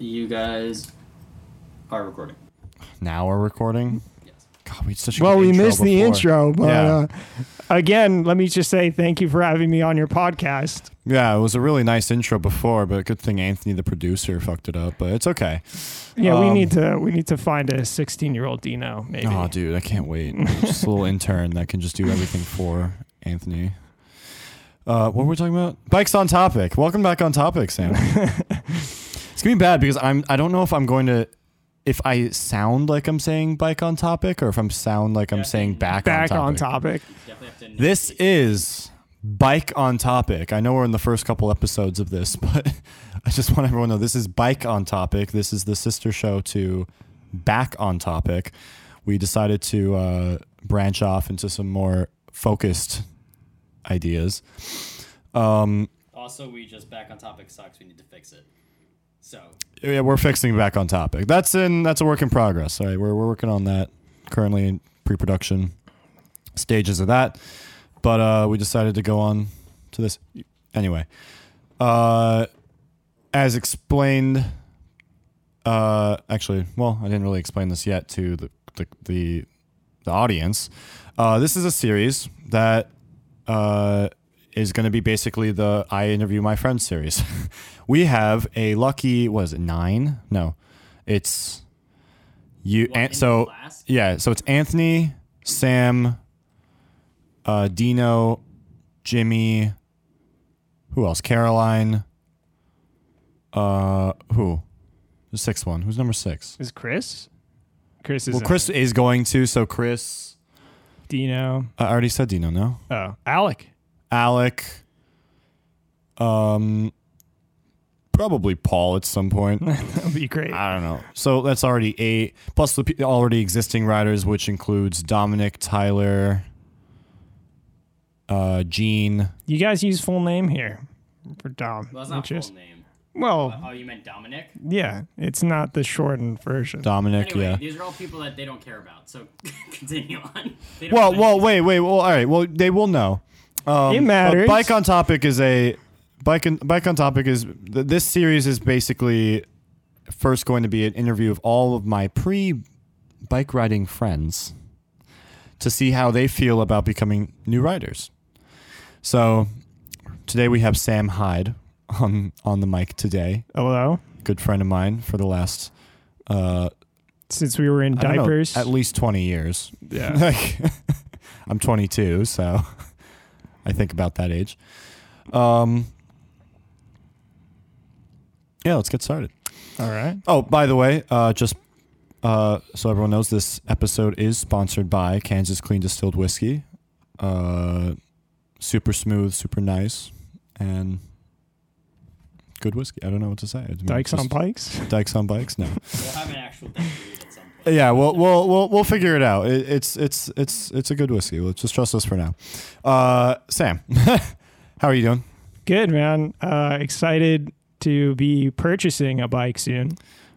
You guys are recording. Now we're recording. Yes. God, we had such a Well, good we intro missed the before. intro, but Yeah. uh, again, let me just say thank you for having me on your podcast. Yeah, it was a really nice intro before, but good thing Anthony, the producer, fucked it up. But it's okay. Yeah, we Um, need to we need to find a 16 year old Dino, maybe. Oh, dude, I can't wait. just a little intern that can just do everything for Anthony. Uh, what were we talking about? Bikes on topic. Welcome back on topic, Sam. it's gonna be bad because I'm. I don't know if I'm going to. If I sound like I'm saying bike on topic, or if I'm sound like I'm saying back, Back on on topic. topic. Definitely have to. This is Bike on Topic. I know we're in the first couple episodes of this, but I just want everyone to know this is Bike on Topic. This is the sister show to Back on Topic. We decided to uh, branch off into some more focused ideas. Um, Also, we just back on topic sucks. We need to fix it. So yeah, we're fixing Back on Topic. That's in that's a work in progress. All right, we're we're working on that currently in pre-production stages of that. But uh, we decided to go on to this anyway. Uh, as explained, uh, actually, well, I didn't really explain this yet to the the the, the audience. Uh, this is a series that uh, is going to be basically the I interview my friends series. we have a lucky was it nine? No, it's you. What, and so yeah, so it's Anthony, Sam, uh, Dino, Jimmy. Who else? Caroline. Uh, who? The sixth one. Who's number six? Is Chris? Chris is Well, Chris is going to. So Chris. Dino. I already said Dino. No. Oh, Alec. Alec. Um. Probably Paul at some point. that would be great. I don't know. So that's already eight plus the already existing riders, which includes Dominic, Tyler, uh, Gene. You guys use full name here for Dom. well, that's not which is- name. well, Oh, you meant Dominic? yeah, it's not the shortened version. Dominic, Anyway, yeah. these are all people that they don't care about. So continue on. Well, know well, wait, wait. Well, all right. Well, they will know. Um, It but matters. Bike on topic is a bike. On, bike on topic is th- this series is basically first going to be an interview of all of my pre bike riding friends to see how they feel about becoming new riders. So today we have Sam Hyde on on the mic today. Hello. Good friend of mine for the last uh, Since we were in I don't know, diapers. at least twenty years. yeah. Like, I'm 22, so I think about that age. Um, yeah, let's get started. All right. Oh, by the way, uh, just uh, so everyone knows, this episode is sponsored by Kansas Clean Distilled Whiskey. Uh, super smooth, super nice, and good whiskey. I don't know what to say. I mean, Dykes on just- pikes. Dykes on bikes. No. We'll have an actual thing to read at some point. Yeah, we'll we'll we'll we'll figure it out. It, it's it's it's it's a good whiskey. Let's just trust us for now. Uh, Sam, how are you doing? Good man. Uh, excited to be purchasing a bike soon.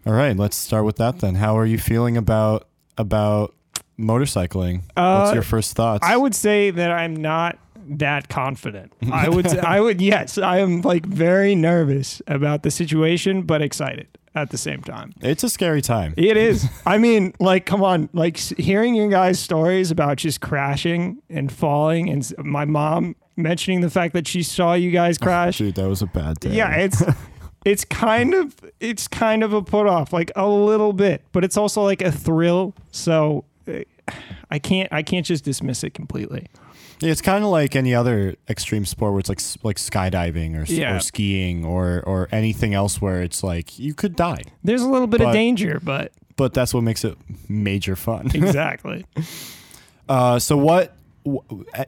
All right, let's start with that then. How are you feeling about about motorcycling? What's Uh, your first thoughts? I would say that I'm not that confident. I would I would yes, I am like very nervous about the situation but excited at the same time. It's a scary time. It is. I mean, like come on, like hearing your guys' stories about just crashing and falling and my mom mentioning the fact that she saw you guys crash. Dude, that was a bad day. yeah, it's it's kind of it's kind of a put off like a little bit, but it's also like a thrill. So uh, I can't I can't just dismiss it completely. It's kind of like any other extreme sport where it's like like skydiving or, Yeah. or skiing or or anything else where it's like you could die, There's a little bit But- of danger, but but that's what makes it major fun. exactly. Uh, so what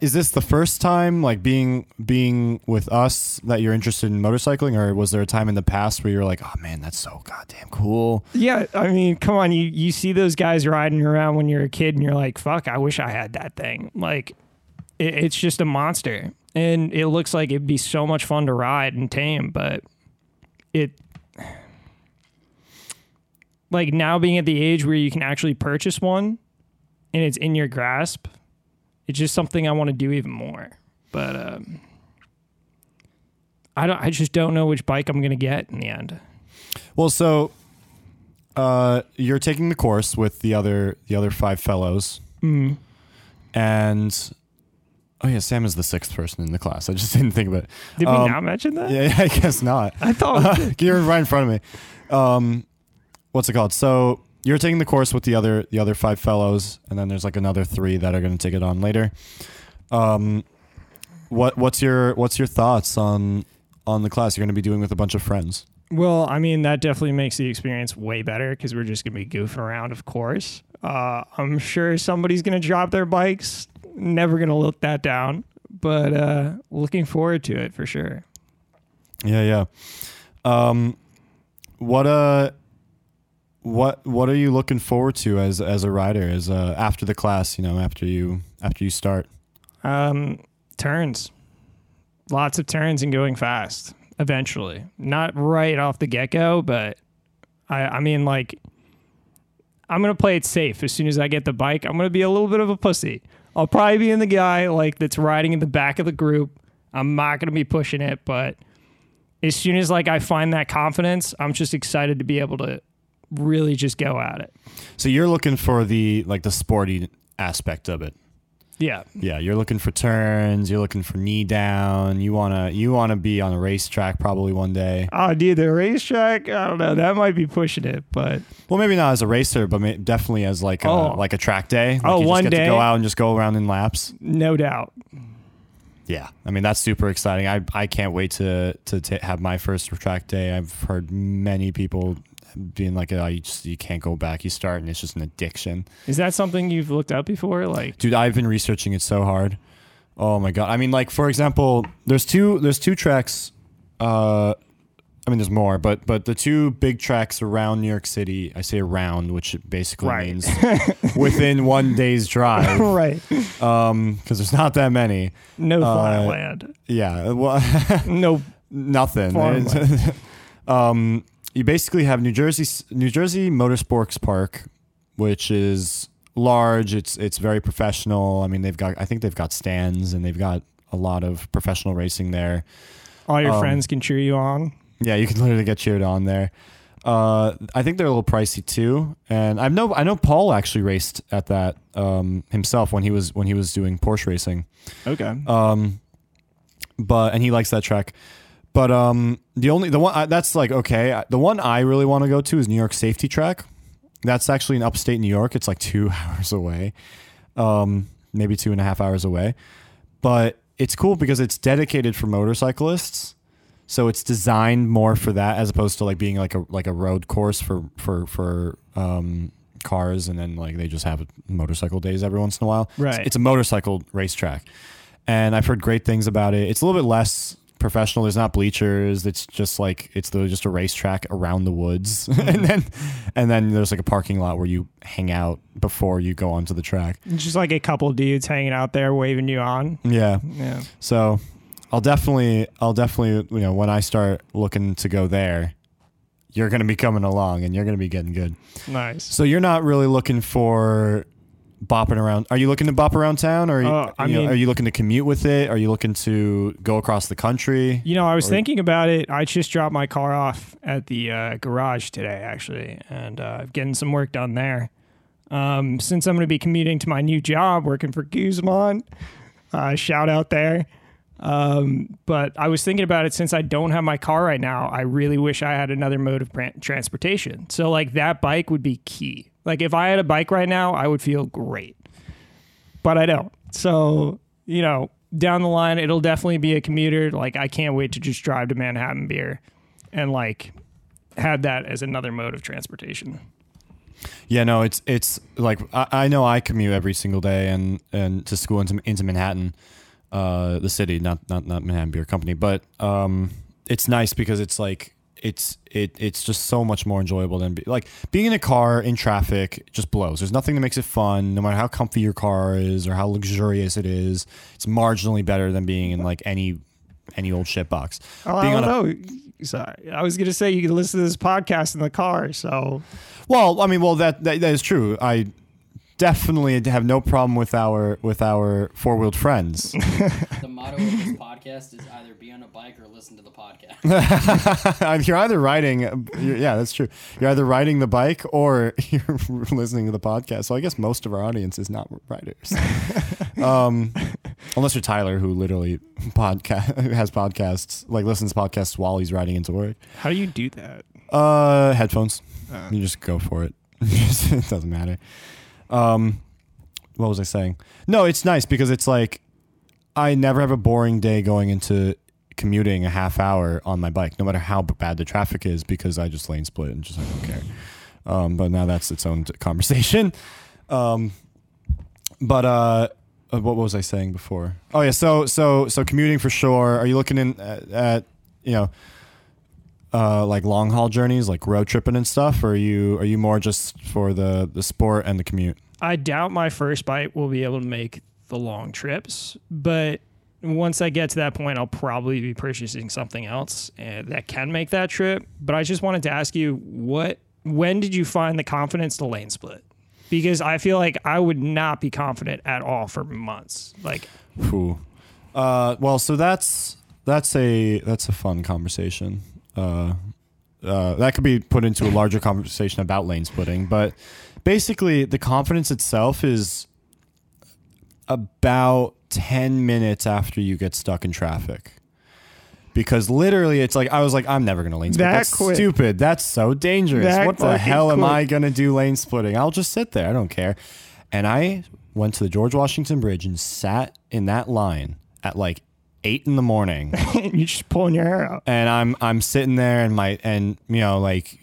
is this the first time like being being with us that you're interested in motorcycling, or was there a time in the past where you're like, oh man, that's so goddamn cool? yeah, I mean, come on, you you see those guys riding around when you're a kid, and you're like, "Fuck, I wish I had that thing." Like, it, it's just a monster, and it looks like it'd be so much fun to ride and tame, but it. Like now being at the age where you can actually purchase one and it's in your grasp, it's just something I want to do even more. But um, I don't. I just don't know which bike I'm gonna get in the end. Well, so uh, you're taking the course with the other the other five fellows, Mm. and oh yeah, Sam is the sixth person in the class. I just didn't think about it. Did we Um, not mention that? Yeah, I guess not. I thought. you're right in front of me. Um, what's it called? So you're taking the course with the other the other five fellows, and then there's like another three that are going to take it on later. Um, what what's your what's your thoughts on on the class you're going to be doing with a bunch of friends? Well, I mean, that definitely makes the experience way better because we're just going to be goofing around, of course. Uh, I'm sure somebody's going to drop their bikes. Never going to look that down, but uh, looking forward to it for sure. Yeah, yeah. Um, what uh, what what are you looking forward to as as a rider? As uh, after the class, you know, after you after you start. Um, turns, lots of turns and going fast eventually. Not right off the get go, but I, I mean, like, I'm gonna play it safe. As soon as I get the bike, I'm gonna be a little bit of a pussy. I'll probably be in the guy like that's riding in the back of the group. I'm not gonna be pushing it, but as soon as like I find that confidence, I'm just excited to be able to really just go at it. So you're looking for the like the sporty aspect of it. Yeah, Yeah, you're looking for turns. You're looking for knee down. You wanna you wanna be on a racetrack probably one day. Uh, oh, dude, the racetrack. I don't know. That might be pushing it, but Well, maybe not as a racer, but may, definitely as like a, Oh. like a track day. Like Oh, you just one get to day? go out and just go around in laps. no doubt. Yeah, I mean that's super exciting. I I can't wait to to ta have my first track day. I've heard many people being like, "Oh, you just you can't go back. You start and it's just an addiction." Is that something you've looked up before? Like, Dude, I've been researching it so hard. Oh my god. I mean, like for example, there's two there's two tracks. Uh, I mean, there's more, but but the two big tracks around New York City. I say around, which basically Right. means within one day's drive, right? um, because there's not that many. No Uh, flat. Yeah, well, No. nothing. Farmland. um, you basically have New Jersey New Jersey Motorsports Park, which is large. It's it's very professional. I mean, they've got I think they've got stands and they've got a lot of professional racing there. All your Um, friends can cheer you on. Yeah, you can literally get cheered on there. Uh, I think they're a little pricey too, and I know I know Paul actually raced at that um, himself when he was when he was doing Porsche racing. Okay. Um, but and he likes that track. But um, the only the one I, that's like okay. The one I really want to go to is New York Safety Track. That's actually in upstate New York. It's like two hours away, um, maybe two and a half hours away. But it's cool because it's dedicated for motorcyclists. So it's designed more for that as opposed to like being like a like a road course for for for um, cars, and then like they just have motorcycle days every once in a while. Right. It's, it's a motorcycle racetrack, and I've heard great things about it. It's a little bit less professional. There's not bleachers. It's just like it's the, just a racetrack around the woods, and mm-hmm. then and then there's like a parking lot where you hang out before you go onto the track. Just like a couple dudes hanging out there waving you on. Yeah. Yeah. So I'll definitely, I'll definitely, you know, when I start looking to go there, you're going to be coming along and you're going to be getting good. Nice. So you're not really looking for bopping around. Are you looking to bop around town, or are you, Uh, I you know, mean- are you looking to commute with it? Are you looking to go across the country? You know, I was Or- thinking about it. I just dropped my car off at the uh, garage today, actually, and uh, getting some work done there. Um, since I'm going to be commuting to my new job, working for Guzman, uh, shout out there. Um, but I was thinking about it since I don't have my car right now. I really wish I had another mode of transportation. So, like, that bike would be key. Like, if I had a bike right now, I would feel great, but I don't. So, you know, down the line, it'll definitely be a commuter. Like, I can't wait to just drive to Manhattan Beer and, like, have that as another mode of transportation. Yeah, no, it's it's like I, I know I commute every single day and and to school into into Manhattan, uh, the city, not not not Manhattan Beer Company, but um, it's nice because it's like it's it it's just so much more enjoyable than be, like being in a car in traffic just blows. There's nothing that makes it fun, no matter how comfy your car is or how luxurious it is. It's marginally better than being in like any any old shit box. Oh, Being I on a- don't know. Sorry. I was going to say you can listen to this podcast in the car. So, Well, I mean, well that that, that is true. I definitely have no problem with our with our four wheeled friends. The motto of this podcast is either be on a bike or listen to the podcast. you're either riding, you're- yeah, that's true. You're either riding the bike or you're listening to the podcast. So I guess most of our audience is not riders, um, unless you're Tyler, who literally podcast has podcasts, like listens to podcasts while he's riding into work. How do you do that? Uh, headphones. Uh. You just go for it. it doesn't matter. Um, what was I saying? No, it's nice because it's like I never have a boring day going into commuting a half hour on my bike, no matter how bad the traffic is, because I just lane split and just I don't care. Um, but now that's its own conversation. Um, but uh, uh, what was I saying before? Oh yeah, so so so commuting for sure. Are you looking in at, at you know? Uh, like long haul journeys, like road tripping and stuff, or are you are you more just for the the sport and the commute? I doubt my first bite will be able to make the long trips, but once I get to that point, I'll probably be purchasing something else uh, that can make that trip. But I just wanted to ask you, what, when did you find the confidence to lane split? Because I feel like I would not be confident at all for months. Like, Whew. Uh, well, so that's that's a that's a fun conversation. Uh, uh, that could be put into a larger conversation about lane splitting, but basically, the confidence itself is about ten minutes after you get stuck in traffic. Because literally, it's like I was like, I'm never gonna lane split. That That's quick. stupid. That's so dangerous. That what the hell am. I gonna do lane splitting? I'll just sit there. I don't care. And I went to the George Washington Bridge and sat in that line at like eight in the morning. you're just pulling your hair out. and I'm I'm sitting there and my and you know like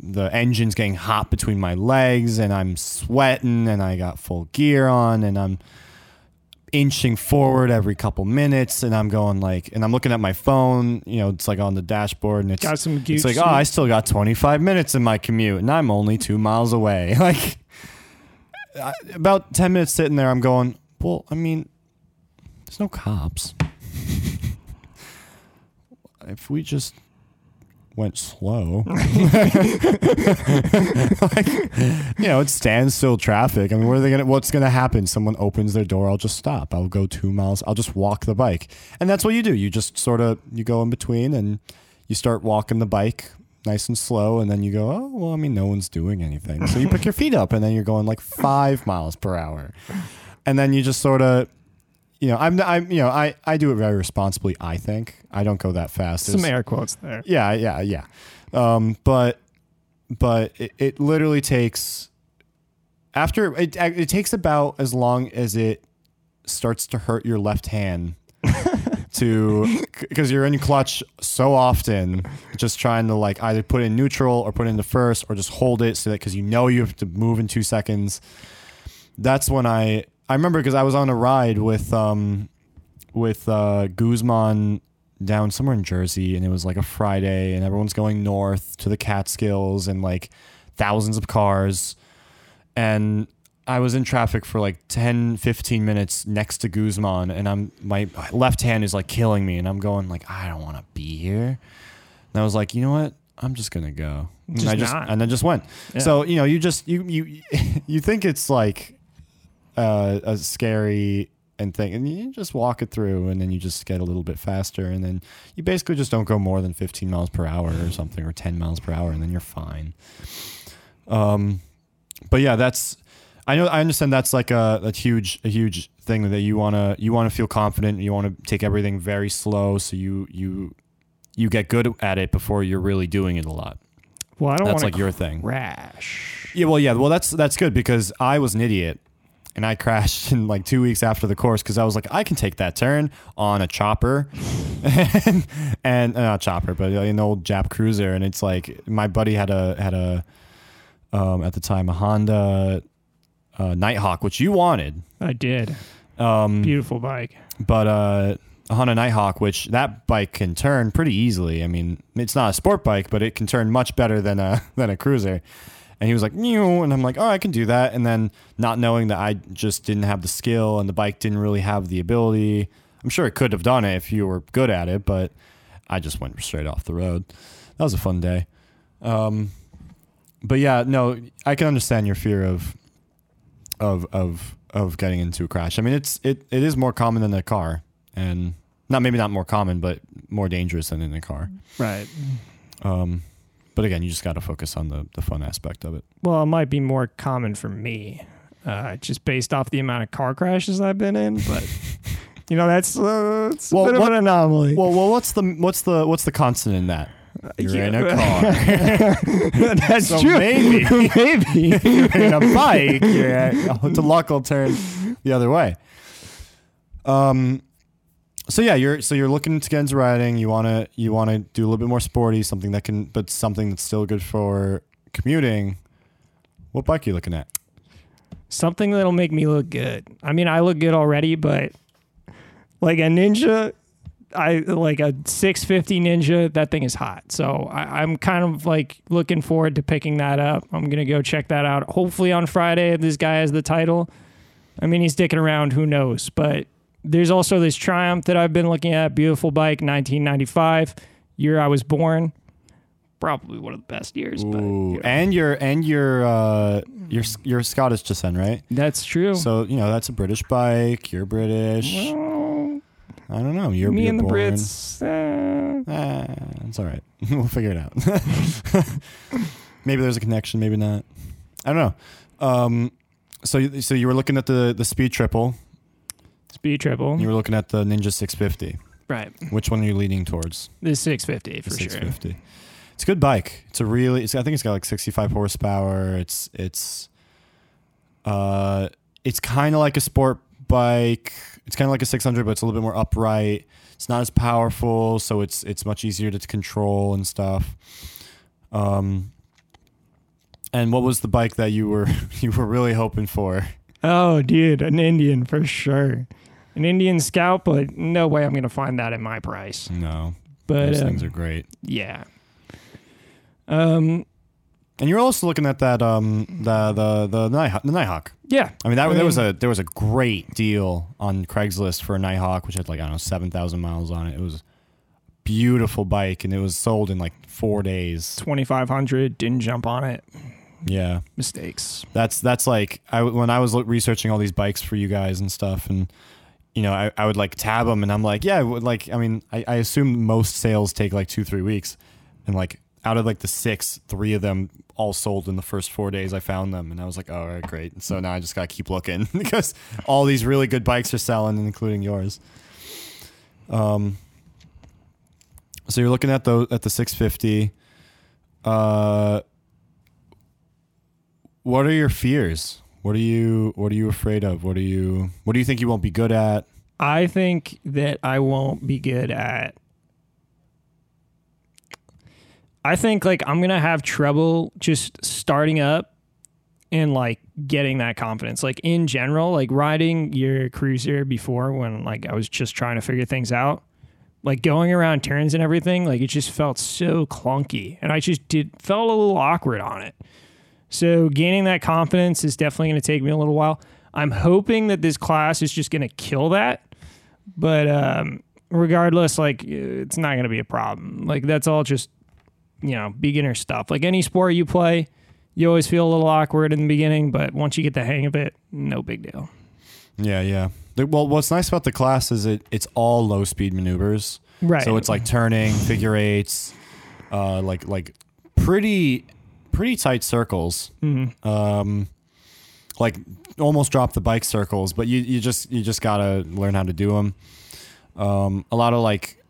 the engine's getting hot between my legs and I'm sweating and I got full gear on and I'm inching forward every couple minutes and I'm going like and I'm looking at my phone you know it's like on the dashboard and it's Got some it's like oh I still got 25 minutes in my commute and I'm only 2 miles away like I, about 10 minutes sitting there I'm going well I mean there's no cops if we just went slow, like, you know, it's standstill traffic. I mean, what are they gonna? What's gonna happen? Someone opens their door. I'll just stop. I'll go two miles. I'll just walk the bike, and that's what you do. You just sort of you go in between, and you start walking the bike nice and slow, and then you go, oh well. I mean, no one's doing anything, so you pick your feet up, and then you're going like five miles per hour, and then you just sort of. You know, I'm, I'm, you know, I, I do it very responsibly. I think I don't go that fast. Some There's- air quotes there. yeah, yeah, yeah. Um, but but it, it literally takes after it it takes about as long as it starts to hurt your left hand to because you're in clutch so often just trying to like either put in neutral or put in the first or just hold it so that because you know you have to move in two seconds that's when i i remember because i was on a ride with um with uh guzman down somewhere in jersey and it was like a friday and everyone's going north to the catskills and like thousands of cars and I was in traffic for like 10, 15 minutes next to Guzman, and I'm my left hand is like killing me, and I'm going like I don't want to be here. And I was like, you know what? I'm just gonna go. And I just not. and then just went. Yeah. So you know, you just you you you think it's like uh, a scary and thing, and you just walk it through, and then you just get a little bit faster, and then you basically just don't go more than 15 miles per hour or something, or 10 miles per hour, and then you're fine. Um, but yeah, that's I know I understand that's like a, a huge a huge thing that you wanna you wanna feel confident. You want to take everything very slow, so you you you get good at it before you're really doing it a lot. Well, I don't That's like your thing. crash. Yeah, well, yeah, well, that's that's good because I was an idiot, and I crashed in like two weeks after the course because I was like, I can take that turn on a chopper, and, and uh, not chopper, but an old Jap cruiser, and it's like my buddy had a had a um, at the time a Honda uh, Nighthawk, which you wanted, I did. um, Beautiful bike. but uh, a Honda Nighthawk, which that bike can turn pretty easily. I mean, it's not a sport bike, but it can turn much better than a than a cruiser. And he was like, Meow, and I'm like, oh, I can do that. And then not knowing that I just didn't have the skill and the bike didn't really have the ability. I'm sure it could have done it if you were good at it, but I just went straight off the road. That was a fun day. Um, but yeah, no, I can understand your fear of of of of getting into a crash. I mean, it's it it is more common than a car, and not maybe not more common, but more dangerous than in a car. Right. Um, but again, you just got to focus on the the fun aspect of it. Well, it might be more common for me, uh, just based off the amount of car crashes I've been in. But you know, that's uh, it's a Well, bit of an anomaly. Well, well, what's the what's the what's the constant in that? You're in a car. that's So true. maybe. maybe. you're in a bike. You're at, oh, the luck will turn the other way. Um. So yeah, you're so you're looking into riding. You wanna you wanna do a little bit more sporty, something that can, but something that's still good for commuting. What bike are you looking at? Something that'll make me look good. I mean, I look good already, but like a ninja, I like a 650 ninja. That thing is hot. So I, I'm kind of like looking forward to picking that up. I'm gonna go check that out. Hopefully on Friday, this guy has the title. I mean, he's dicking around. Who knows? But there's also this Triumph that I've been looking at. Beautiful bike, 1995, year I was born. Probably one of the best years. But you know, and you're and you're uh you're you're Scottish descent, right? that's true. So you know that's a British bike. You're British. Well, I don't know. You're me you're and the Brits. Uh, Ah, it's all right. we'll figure it out. maybe there's a connection. Maybe not. I don't know. Um, so you- so you were looking at the the speed triple. Speed triple. You were looking at the Ninja 650. right. Which one are you leaning towards? The 650 The for sure. 650. It's a good bike. It's a really. It's, I think it's got like 65 horsepower. It's it's uh it's kind of like a sport bike. It's kind of like a 600, but it's a little bit more upright. It's not as powerful, so it's it's much easier to control and stuff. Um, and what was the bike that you were you were really hoping for? Oh, dude, an Indian for sure. An Indian Scout, but no way I'm gonna find that at my price. No, But those um, things are great. yeah. Um. And you're also looking at that um the the the Nighthawk. The Nighthawk. Yeah. I mean that I there was a there was a great deal on Craigslist for a Nighthawk, which had like I don't know seven thousand miles on it. It was a beautiful bike, and it was sold in like four days. 2500 didn't jump on it. Yeah, Mistakes. that's that's like I when I was researching all these bikes for you guys and stuff, and you know I, I would like tab them, and I'm like, yeah, like I mean I, I assume most sales take like two three weeks, and like out of like the six, three of them all sold in the first four days I found them, and I was like, oh, all right, great. And so now I just gotta keep looking because all these really good bikes are selling, including yours. Um. So you're looking at the at the 650. Uh, what are your fears? What are you What are you afraid of? What are you What do you think you won't be good at? I think that I won't be good at. I think like I'm gonna have trouble just starting up and like getting that confidence. Like in general, like riding your cruiser before when like I was just trying to figure things out, like going around turns and everything, like it just felt so clunky, and I just did felt a little awkward on it. So gaining that confidence is definitely going to take me a little while. I'm hoping that this class is just going to kill that, but um, regardless, like it's not going to be a problem. Like that's all just you know beginner stuff. Like any sport you play, you always feel a little awkward in the beginning, but once you get the hang of it, no big deal. Yeah, yeah. Well, what's nice about the class is it it's all low speed maneuvers. Right. So it's like turning, figure eights, uh, like like pretty pretty tight circles. Mhm. Um, like almost drop the bike circles, but you you just you just gotta learn how to do them. Um, a lot of like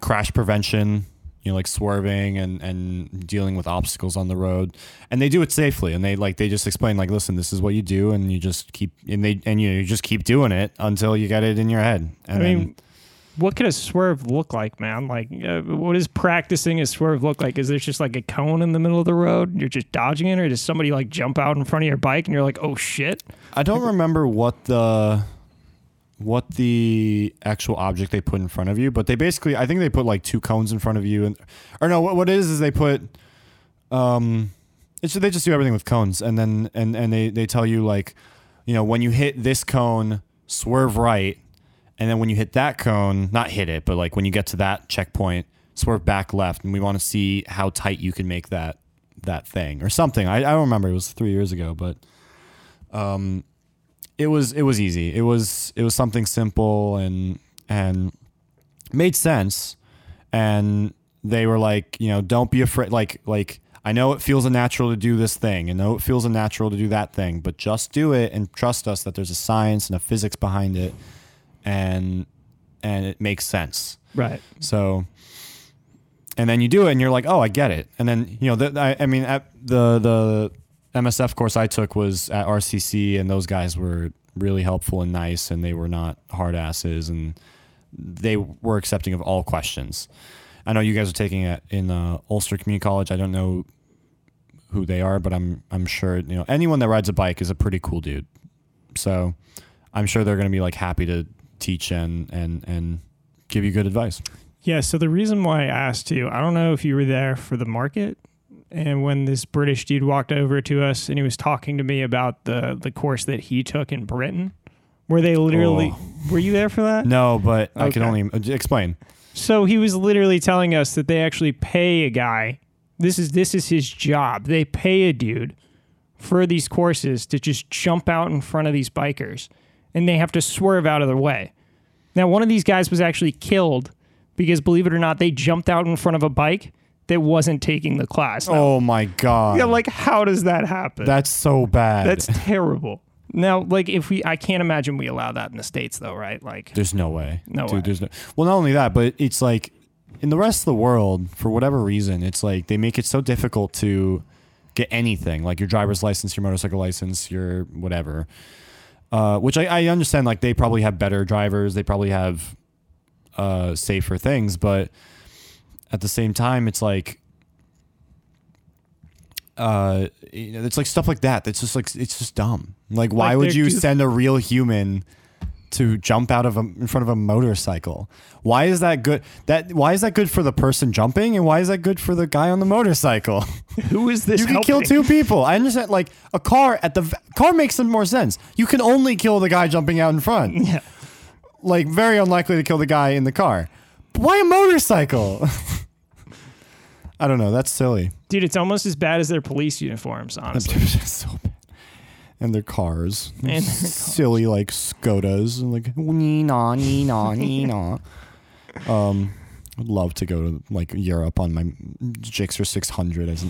crash prevention, you know, like swerving and and dealing with obstacles on the road, and they do it safely. And they like they just explain like, listen, this is what you do, and you just keep and they and you, know, you just keep doing it until you get it in your head. And I then, mean, what could a swerve look like, man? Like, uh, what does practicing a swerve look like? Is there just like a cone in the middle of the road? And You're just dodging it, or does somebody like jump out in front of your bike and you're like, oh shit? I don't remember what the what the actual object they put in front of you, but they basically I think they put like two cones in front of you and or no, what what it is is they put um it's they just do everything with cones and then and and they they tell you like you know when you hit this cone swerve right and then when you hit that cone not hit it but like when you get to that checkpoint swerve back left and we want to see how tight you can make that that thing or something I, I don't remember it was three years ago but um, it was it was easy. It was it was something simple and and made sense. And they were like, you know, don't be afraid. Like like I know it feels unnatural to do this thing. I know it feels unnatural to do that thing, but just do it and trust us that there's a science and a physics behind it, and and it makes sense. Right. So, and then you do it, and you're like, oh, I get it. And then you know, the, I, I mean, at the the MSF course I took was at RCC, and those guys were really helpful and nice, and they were not hard asses, and they were accepting of all questions. I know you guys are taking it in uh, Ulster Community College. I don't know who they are, but I'm I'm sure you know anyone that rides a bike is a pretty cool dude. So I'm sure they're going to be like happy to teach and and and give you good advice. Yeah, so the reason why I asked you, I don't know if you were there for the market and when this British dude walked over to us and he was talking to me about the the course that he took in Britain, where they literally oh. were you there for that? No, but I can only explain. So he was literally telling us that they actually pay a guy. This is this is his job. They pay a dude for these courses to just jump out in front of these bikers and they have to swerve out of their way. Now one of these guys was actually killed because believe it or not they jumped out in front of a bike that wasn't taking the class. Now, Oh my god. yeah, like how does that happen? that's so bad. That's terrible. Now, like if we I can't imagine we allow that in the states though, right? Like there's no way. No Dude, way. there's no. Well, not only that, but it's like in the rest of the world, for whatever reason, it's like they make it so difficult to get anything, like your driver's license, your motorcycle license, your whatever. Uh, which I, I understand, like they probably have better drivers, they probably have uh, safer things, but at the same time, it's like uh, you know, it's like stuff like that. That's just like it's just dumb. Like, why Like would you send a real human to jump out of a, in front of a motorcycle? Why is that good? That why is that good for the person jumping, and why is that good for the guy on the motorcycle? who is this you can kill two people. I understand. Like a car at the car makes some more sense. You can only kill the guy jumping out in front. Yeah. Like very unlikely to kill the guy in the car. But why a motorcycle? I don't know. That's silly. Dude, it's almost as bad as their police uniforms, honestly. so bad. And their cars. And their cars. Silly like Skodas and like nee na nee na nee na. Um I'd love to go to like Europe on my Gixxer 600 as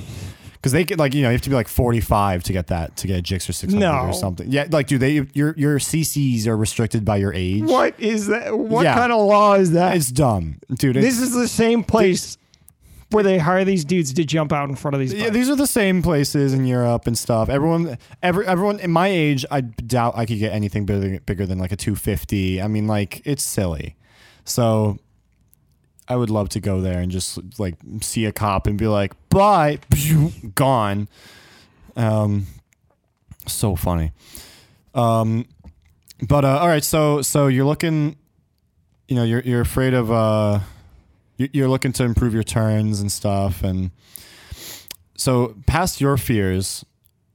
because they get like you know you have to be like 45 to get that to get a Gixxer 600 No. or something. Yeah, like do they your your CCs are restricted by your age? What is that? What Yeah. kind of law is that? It's dumb, dude. this is the same place where they hire these dudes to jump out in front of these. yeah, these are the same places in Europe and stuff. Everyone, every everyone in my age, I doubt I could get anything bigger, bigger than like a 250. I mean, like it's silly. So, I would love to go there and just like see a cop and be like, "Bye, gone." Um, so funny. Um, but uh, all right, so so you're looking, you know, you're you're afraid of uh, you're looking to improve your turns and stuff, and so past your fears,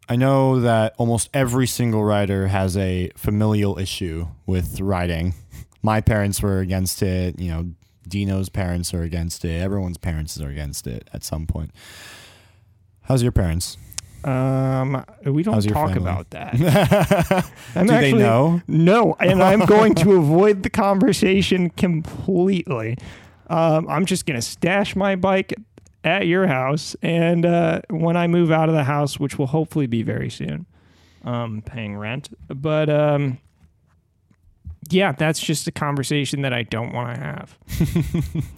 I know that almost every single rider has a familial issue with riding. My parents were against it. You know, Dino's parents are against it. Everyone's parents are against it at some point. How's your parents? Um, we don't How's talk about that. I'm Do they know? No, and I'm going to avoid the conversation completely. Um, I'm just gonna stash my bike at your house, and uh, when I move out of the house, which will hopefully be very soon, um, paying rent. But um, yeah, that's just a conversation that I don't want to have.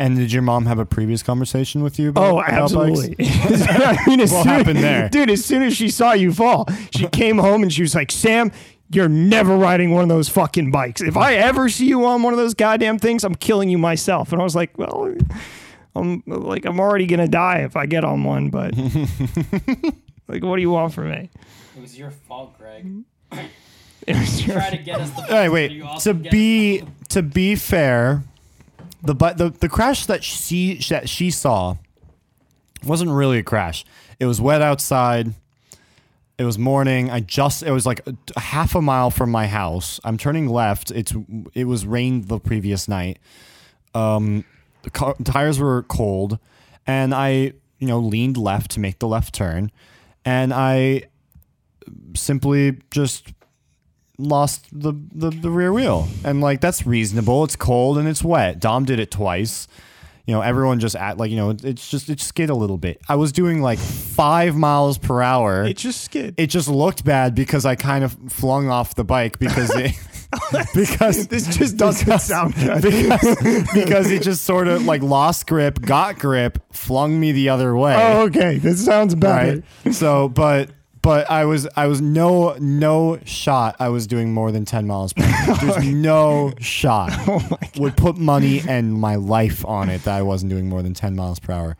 And did your mom have a previous conversation with you? About, Oh, about absolutely. I mean, as What soon- happened there? dude? As soon as she saw you fall, she came home and she was like, "Sam, you're never riding one of those fucking bikes. If I ever see you on one of those goddamn things, I'm killing you myself." And I was like, "Well." I'm like I'm already gonna die if I get on one, but like, what do you want from me? It was your fault, Greg. It was your- Try to get us the. All right, wait. To be to be fair, the but the the crash that she that she saw wasn't really a crash. It was wet outside. It was morning. I just it was like a, a half a mile from my house. I'm turning left. It's it was rained the previous night. Um, the car, tires were cold, and I you know leaned left to make the left turn, and I simply just lost the, the the rear wheel, and like that's reasonable. It's cold and it's wet. Dom did it twice. You know, everyone just at like you know, it's just it skid a little bit. I was doing like five miles per hour. It just skid. it just looked bad because I kind of flung off the bike because it because this just doesn't sound good. because, because it just sort of like lost grip, got grip, flung me the other way. Oh, okay. This sounds better. right. So, but but I was I was no no shot. I was doing more than ten miles per hour. There's no shot. Oh my god. Would put money and my life on it that I wasn't doing more than ten miles per hour.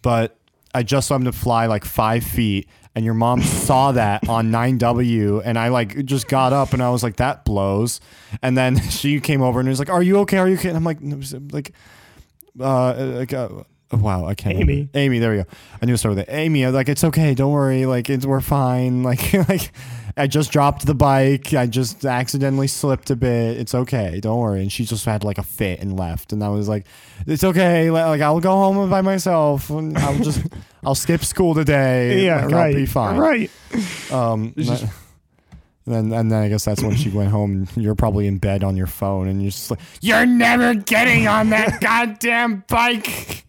But I just saw him to fly like five feet. And your mom saw that on 9W, and I like just got up and I was like, "That blows." And then she came over and was like, "Are you okay? Are you okay?" And I'm like, no, like, uh, like, uh, oh, wow, I can't. Amy. remember. Amy, there we go. I knew to start with it. Amy, I was like, it's okay, don't worry, like, it's we're fine. Like, like, I just dropped the bike. I just accidentally slipped a bit. It's okay, don't worry. And she just had like a fit and left. And I was like, it's okay. Like, I'll go home by myself. And I'll just, I'll skip school today. Yeah, like, right. I'll be fine. Right. Um, and then, and then, and then I guess that's when she went home. You're probably in bed on your phone, and you're just like, "You're never getting on that goddamn bike."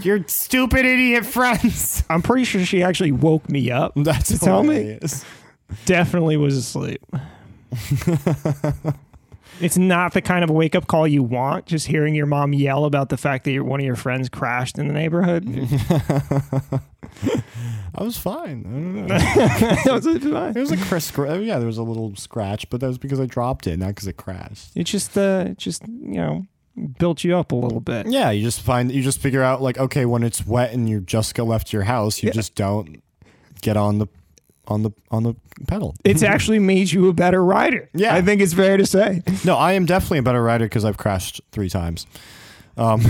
Your stupid idiot friends. I'm pretty sure she actually woke me up. That's To tell me? hilarious. Definitely was asleep. it's not the kind of wake up call you want. Just hearing your mom yell about the fact that your, one of your friends crashed in the neighborhood. I was fine. I don't know. That was it, fine. There was a crisp, scra- yeah, there was a little scratch, but that was because I dropped it, not because it crashed. It's just, uh, just you know, built you up a little bit. Yeah, you just find you just figure out like okay, when it's wet and you just got left your house, you Yeah. just don't get on the on the on the pedal. It's actually made you a better rider. Yeah. I think it's fair to say. No, I am definitely a better rider because I've crashed three times. Um,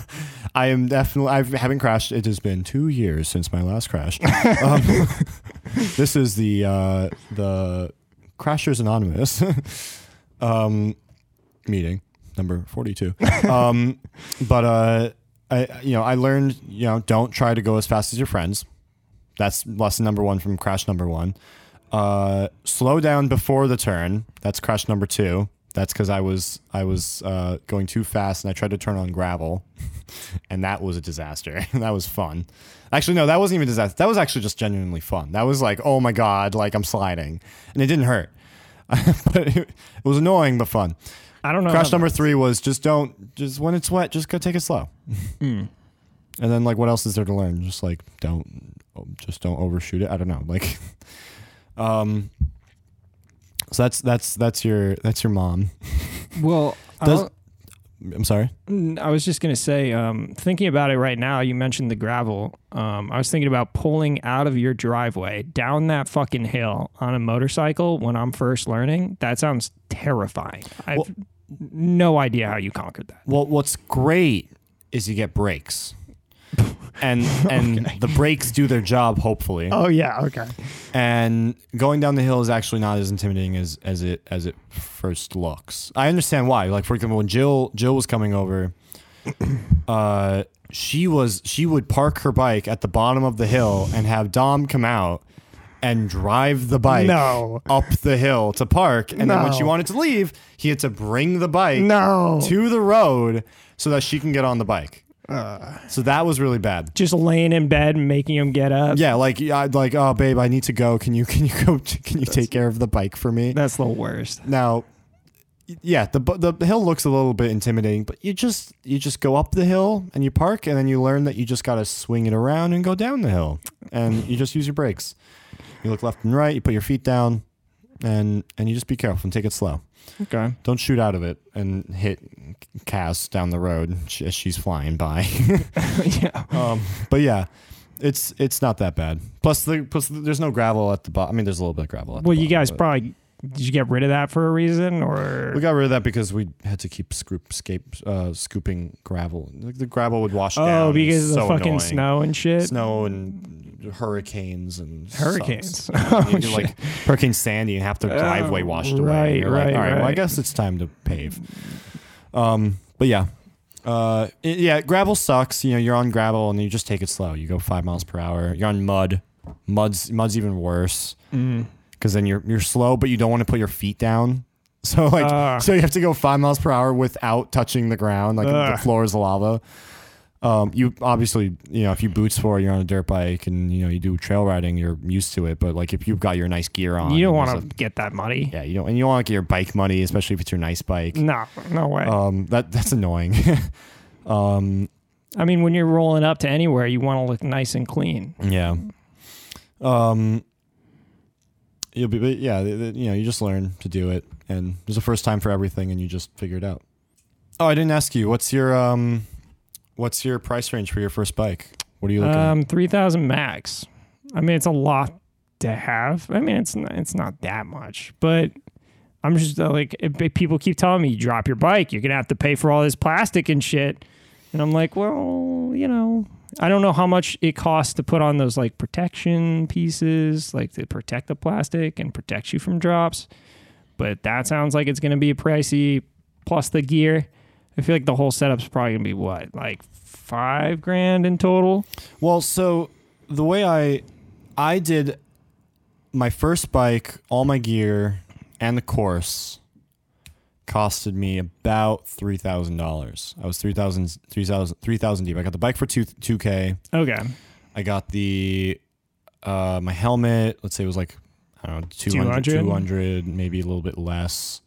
I am definitely. I haven't crashed. It has been two years since my last crash. Um, this is the uh, the Crashers Anonymous um, meeting number forty two. Um, but uh, I you know I learned you know don't try to go as fast as your friends. That's lesson number one from crash number one. Uh, slow down before the turn. That's crash number two. That's because I was I was uh, going too fast and I tried to turn on gravel, and that was a disaster. that was fun. Actually, no, that wasn't even disaster. That was actually just genuinely fun. That was like, oh my god, like I'm sliding, and it didn't hurt, but it, it was annoying but fun. I don't know. Crash number three was just don't just when it's wet, just go take it slow. Hmm. And then like what else is there to learn? Just like don't just don't overshoot it. I don't know. Like um so that's that's that's your that's your mom. Well, I Does- don't- I'm sorry. I was just gonna say, um, thinking about it right now, you mentioned the gravel. Um, I was thinking about pulling out of your driveway down that fucking hill on a motorcycle when I'm first learning. That sounds terrifying. I've Well- no idea how you conquered that. Well, what's great is you get brakes. And and the brakes do their job hopefully. Oh yeah, okay. and going down the hill is actually not as intimidating as as it as it first looks. I understand why. Like for example, when Jill Jill was coming over, uh, she was she would park her bike at the bottom of the hill and have Dom come out and drive the bike No. up the hill to park. And then when she wanted to leave, he had to bring the bike No, to the road so that she can get on the bike. So that was really bad. just laying in bed and making him get up. Yeah, like yeah, I'd like, oh babe, I need to go. Can you can you go? Can you take care of the bike for me? That's the worst. Now, yeah, the the hill looks a little bit intimidating, but you just you just go up the hill and you park, and then you learn that you just got to swing it around and go down the hill, and you just use your brakes. You look left and right. You put your feet down, and and you just be careful and take it slow. Okay. Don't shoot out of it and hit Cass down the road as she's flying by. yeah. Um, but yeah, it's it's not that bad. Plus, the, plus there's no gravel at the bottom. I mean, there's a little bit of gravel. At Well, the you guys probably did you get rid of that for a reason or we got rid of that because we had to keep scoop, scape, uh, scooping gravel. Like the gravel would wash down. oh and because of the fucking annoying. snow and shit. snow and hurricanes and Hurricanes. Oh, You do, shit. like Hurricane Sandy and have the driveway washed away. right, You're like, right, All right, well, I guess it's time to pave. Um, but yeah. Uh, it- yeah, gravel sucks. You know, you're on gravel and you just take it slow. You go five miles per hour. You're on mud. Mud's mud's even worse Mm. because then you're you're slow, but you don't want to put your feet down. So like, Ah. so you have to go five miles per hour without touching the ground. Like the floor is lava. Um, you obviously, you know, if you boot sport, you're on a dirt bike, and you know you do trail riding, you're used to it. But like if you've got your nice gear on, You don't want to get that muddy. yeah, you don't, and you don't want to get your bike muddy, especially if it's your nice bike. No, no way. Um, that that's annoying. um, I mean, when you're rolling up to anywhere, you want to look nice and clean. Yeah. Um. You'll be, but yeah, you know, you just learn to do it, and there's a first time for everything, and you just figure it out. Oh, I didn't ask you. What's your um, what's your price range for your first bike? What are you looking Um, three thousand max. I mean, it's a lot to have. I mean, it's not, it's not that much, but I'm just uh, like people keep telling me you drop your bike, you're gonna have to pay for all this plastic and shit, and I'm like, well, you know, I don't know how much it costs to put on those like protection pieces, like to protect the plastic and protect you from drops, but that sounds like it's gonna be pricey. Plus the gear, I feel like the whole setup's probably gonna be what like five grand in total. Well, so the way I I did my first bike, all my gear, and the course costed me about three thousand dollars. I was 3,000 3,000 3,000 deep. I got the bike for two two k. Okay. I got the uh my helmet, let's say it was like I don't know, 200, 200? 200 maybe a little bit less,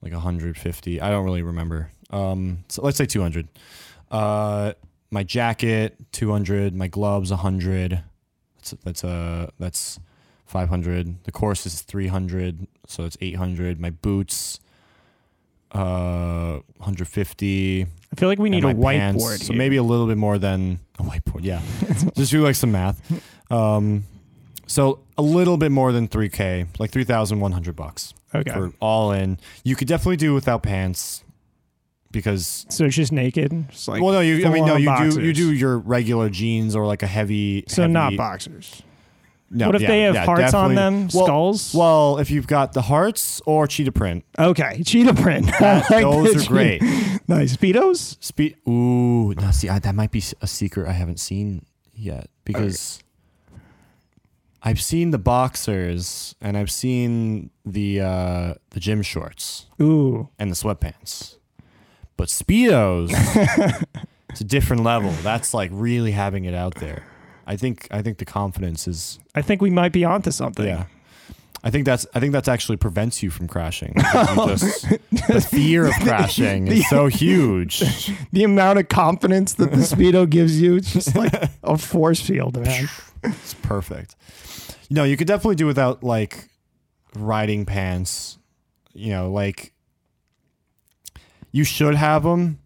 like 150. I don't really remember. Um so let's say 200. Uh my jacket 200, my gloves 100. That's that's uh that's 500. The course is 300, so it's 800. My boots uh 150 I feel like we need a whiteboard. pants, So maybe a little bit more than a whiteboard. Yeah, just do like some math. Um, so a little bit more than three k, like three thousand one hundred bucks okay. for all in. You could definitely do without pants because. so it's just naked. Just like well, no, you. I mean, no, full-on you do. You do your regular jeans or like a heavy. So heavy- not boxers. No, what if yeah, they have yeah, hearts on them? Well, skulls? Well, if you've got the hearts or cheetah print, okay. Cheetah print. That- like those that are great. cheetah- Nice. Speedos? Speed. Ooh, now see, I, that might be a secret I haven't seen yet because I've seen the boxers and I've seen the uh, the gym shorts Ooh. and the sweatpants, but speedos, it's a different level. That's like really having it out there. I think I think the confidence is I think we might be onto something. yeah. I think that's I think that's actually prevents you from crashing. just- the fear of crashing is so huge. The amount of confidence that the Speedo gives you, it's just like a force field, man. It's perfect. No, you could definitely do without like riding pants. You know, like you should have them,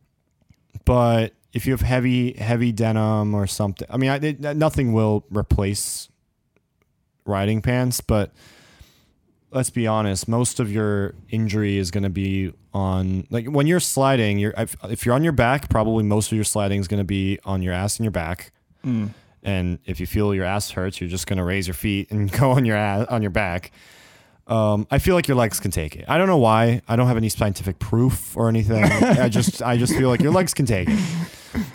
but if you have heavy heavy denim or something, I mean, I, it, nothing will replace riding pants. But let's be honest, most of your injury is going to be on like when you're sliding. You're if, if you're on your back, probably most of your sliding is going to be on your ass and your back. Mm. And if you feel your ass hurts, you're just gonna raise your feet and go on your ass on your back. Um, I feel like your legs can take it. I don't know why. I don't have any scientific proof or anything. I just I just feel like your legs can take it.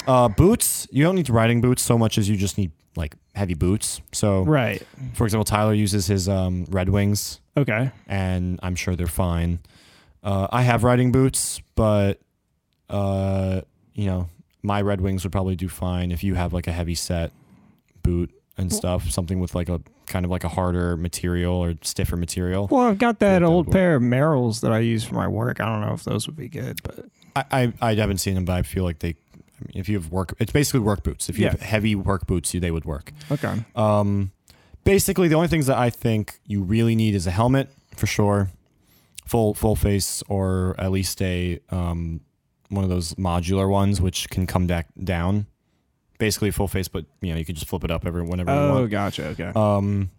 Uh, boots, you don't need riding boots so much as you just need like heavy boots. So, Right. for example, Tyler uses his um, Red Wings, Okay. and I'm sure they're fine. Uh, I have riding boots, but uh, you know, my Red Wings would probably do fine if you have like a heavy set boot and stuff, something with like a kind of like a harder material or stiffer material. Well, I've got that old pair of Merrells that I use for my work. I don't know if those would be good, but I, I I haven't seen them, but I feel like they. I mean, if you have work, it's basically work boots. If you Yeah. have heavy work boots, you they would work. okay. Um, basically, the only things that I think you really need is a helmet for sure, full full face, or at least a um, one of those modular ones which can come back down. Basically, full face, but you know you can just flip it up every whenever you want. Oh, want. gotcha. Okay. Um,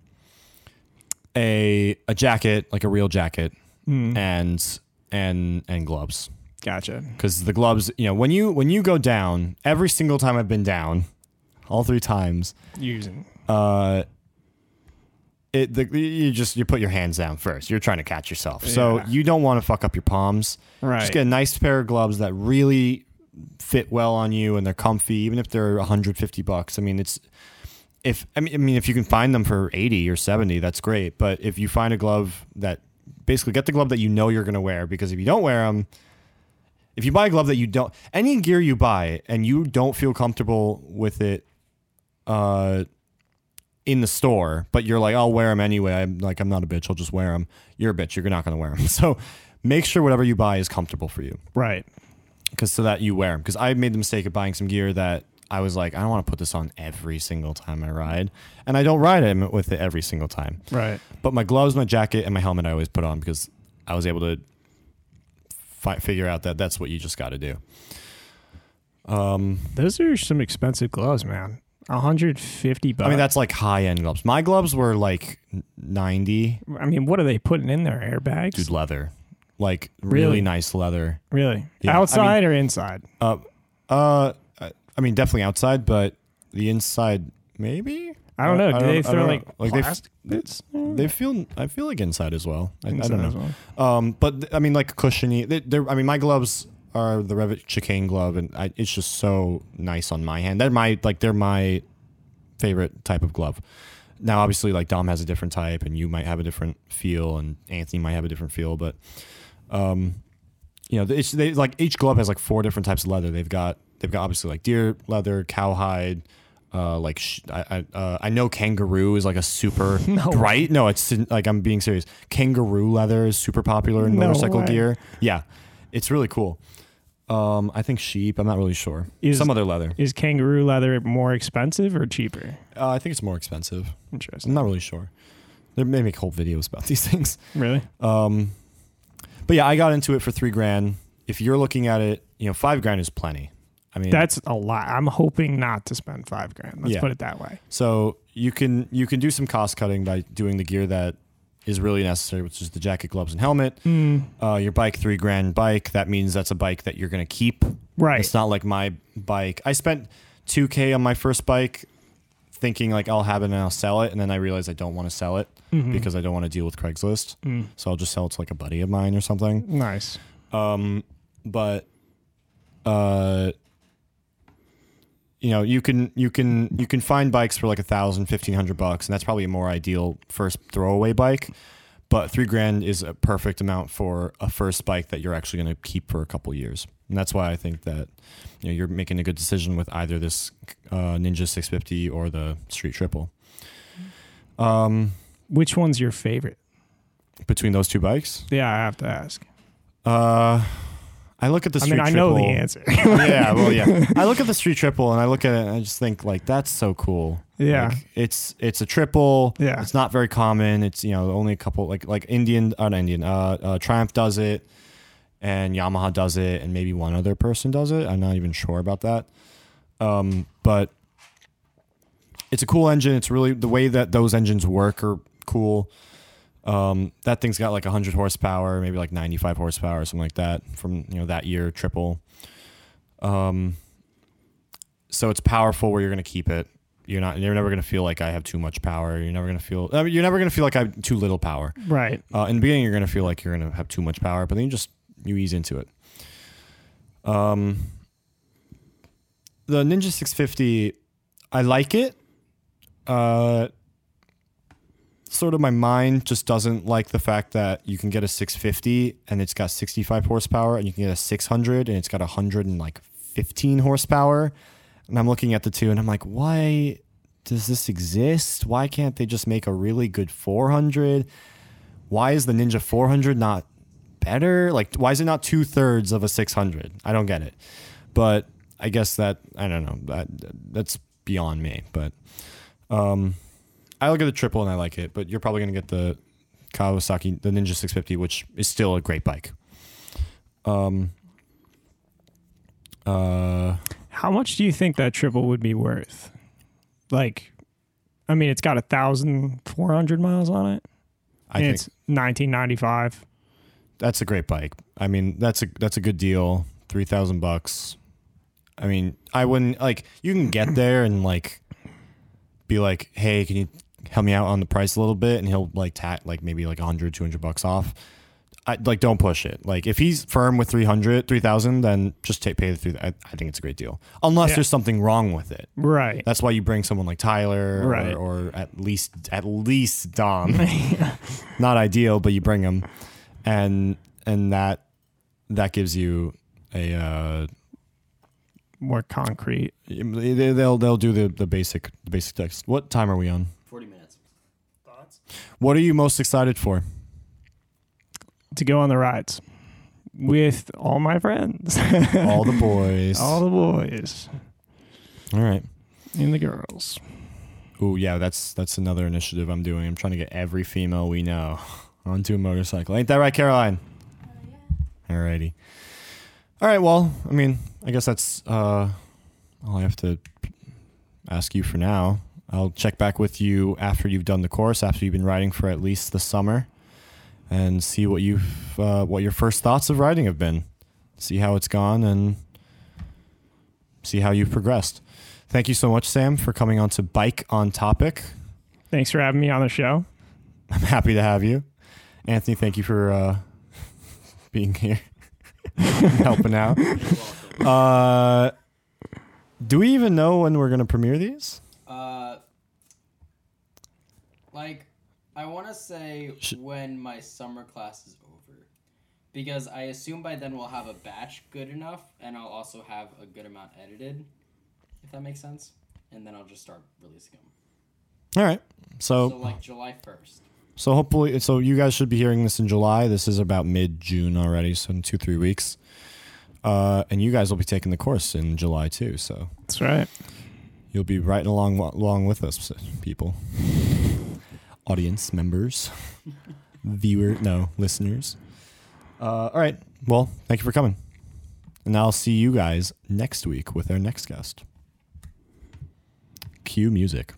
a a jacket, like a real jacket, Mm, and and and gloves gotcha. because the gloves, you know, when you when you go down, every single time I've been down, all three times, Using. uh it the, you just you put your hands down first you're trying to catch yourself so Yeah. you don't want to fuck up your palms Right. just get a nice pair of gloves that really fit well on you and they're comfy even if they're 150 bucks i mean it's if I mean, I mean, if you can find them for eighty or seventy, that's great. But if you find a glove that basically get the glove that you know you're going to wear, because if you don't wear them, if you buy a glove that you don't, any gear you buy and you don't feel comfortable with it, uh, in the store, but you're like, I'll wear them anyway. I'm like, I'm not a bitch. I'll just wear them. You're a bitch. You're not going to wear them. So make sure whatever you buy is comfortable for you Right. Because so that you wear them. Because I made the mistake of buying some gear that I was like, I don't want to put this on every single time I ride, and I don't ride it with it every single time. Right. But my gloves, my jacket, and my helmet I always put on because I was able to fi- figure out that that's what you just got to do. Um, Those are some expensive gloves, man. 150 bucks. I mean that's like high end gloves. My gloves were like ninety, I mean, what are they putting in their Airbags? dude, leather, like really, Really? nice leather. really? Yeah, Outside or inside? Uh, uh, I mean definitely outside, but the inside maybe. I don't know. Do they throw like, know. they f- plastic bits? They feel. I feel like inside as well. I, I Inside don't know. as well. Um, but th- I mean, like cushiony. They, they're. I mean, my gloves are the Revit Chicane glove, and I, it's just so nice on my hand. They're my like. They're my favorite type of glove. Now, obviously, like Dom has a different type, and you might have a different feel, and Anthony might have a different feel. But, um, you know, it's they like each glove has like four different types of leather. They've got they've got obviously like deer leather, cowhide. Uh, like sh- I I, uh, I know kangaroo is like a super No. right. No, it's like I'm being serious. Kangaroo leather is super popular in No motorcycle way. gear. Yeah, it's really cool. Um, I think sheep. I'm not really sure. Is- Some other leather. Is kangaroo leather more expensive or cheaper? Uh, I think it's more expensive. interesting I'm not really sure. They may make whole videos about these things. Really? Um, but yeah, I got into it for three grand. If you're looking at it, you know, five grand is plenty. I mean, That's a lot. I'm hoping not to spend five grand. Let's Yeah. put it that way. so you can you can do some cost cutting by doing the gear that is really necessary, which is the jacket, gloves, and helmet. Mm, Uh, your bike, three grand bike. That means that's a bike that you're gonna keep. right. It's not like my bike. I spent two k on my first bike, thinking like I'll have it and I'll sell it, and then I realize I don't want to sell it Mhm. because I don't want to deal with Craigslist. Mm, So I'll just sell it to like a buddy of mine or something. nice. Um, but uh, you know, you can you can you can find bikes for like a thousand, fifteen hundred bucks, and that's probably a more ideal first throwaway bike. But three grand is a perfect amount for a first bike that you're actually going to keep for a couple years, and that's why I think that you know you're making a good decision with either this uh, Ninja 650 or the Street Triple. Um, Which one's your favorite? between those two bikes, Yeah, I have to ask. uh, I look at the I Street mean, I Triple. know the answer. yeah, well, yeah. I look at the street triple and I look at it and I just think like that's so cool. Yeah. Like, it's it's a triple. Yeah. It's not very common. It's you know only a couple like like Indian uh, not Indian uh, uh Triumph does it, and Yamaha does it, and maybe one other person does it. I'm not even sure about that. Um, but it's a cool engine. It's really the way that those engines work are cool. Um, that thing's got like 100 horsepower, maybe like 95 horsepower, or something like that from you know that year triple. Um, so it's powerful where you're gonna keep it. You're not. You're never gonna feel like I have too much power. You're never gonna feel. I mean, you're never gonna feel like I have too little power. right. Uh, in the beginning, you're gonna feel like you're gonna have too much power, but then you just you ease into it. Um, the Ninja 650, I like it. Uh, sort of my mind just doesn't like the fact that you can get a 650 and it's got 65 horsepower, and you can get a 600 and it's got 115 horsepower. And I'm looking at the two, and I'm like, why does this exist? Why can't they just make a really good 400? Why is the Ninja 400 not better? Like, why is it not two thirds of a 600? I don't get it. But I guess that I don't know. That that's beyond me. But um, I look at the triple and I like it. But you're probably gonna get the Kawasaki, the Ninja 650, which is still a great bike. Um. Uh. How much do you think that triple would be worth? Like, I mean, it's got a thousand four hundred miles on it. I and think it's 1995. That's a great bike. I mean, that's a that's a good deal. Three thousand bucks. I mean, I wouldn't like you can get there and like be like, hey, can you help me out on the price a little bit? And he'll like tack like maybe like 100, 200 bucks off. I, like don't push it. Like if he's firm with 300, 3000, then just take pay the three. I, I think it's a great deal. Unless Yeah. there's something wrong with it. Right. That's why you bring someone like Tyler Right. or, or at least at least Dom. Not ideal, but you bring him, and and that that gives you a uh, More concrete. they, they'll they'll do the the basic the basic text. What time are we on? 40 minutes. Thoughts? What are you most excited for? To go on the rides with all my friends. All the boys. all the boys All right. and the girls. Oh yeah, that's that's another initiative I'm doing. I'm trying to get every female we know onto a motorcycle. Ain't that right, Caroline? Alrighty. All right. Well, I mean, I guess that's uh, all I have to ask you for now. I'll check back with you after you've done the course, after you've been riding for at least the summer, and see what you've uh, what your first thoughts of riding have been. See how it's gone and see how you've progressed. Thank you so much, Sam, for coming on to Bike on Topic. Thanks for having me on the show. I'm happy to have you. Anthony, thank you for uh, being here, helping out. Uh, do we even know when we're going to premiere these? Uh, like, I want to say Sh- when my summer class is over. Because I assume by then we'll have a batch good enough, and I'll also have a good amount edited, if that makes sense. And then I'll just start releasing them. All right. So, So, like, July 1st. So hopefully, so you guys should be hearing this in July. This is about mid June already, so in two three weeks. Uh, and you guys will be taking the course in July too. So That's right. you'll be riding along along with us, people, audience members, viewer, no listeners. Uh, all right. Well, thank you for coming, and I'll see you guys next week with our next guest. Cue music.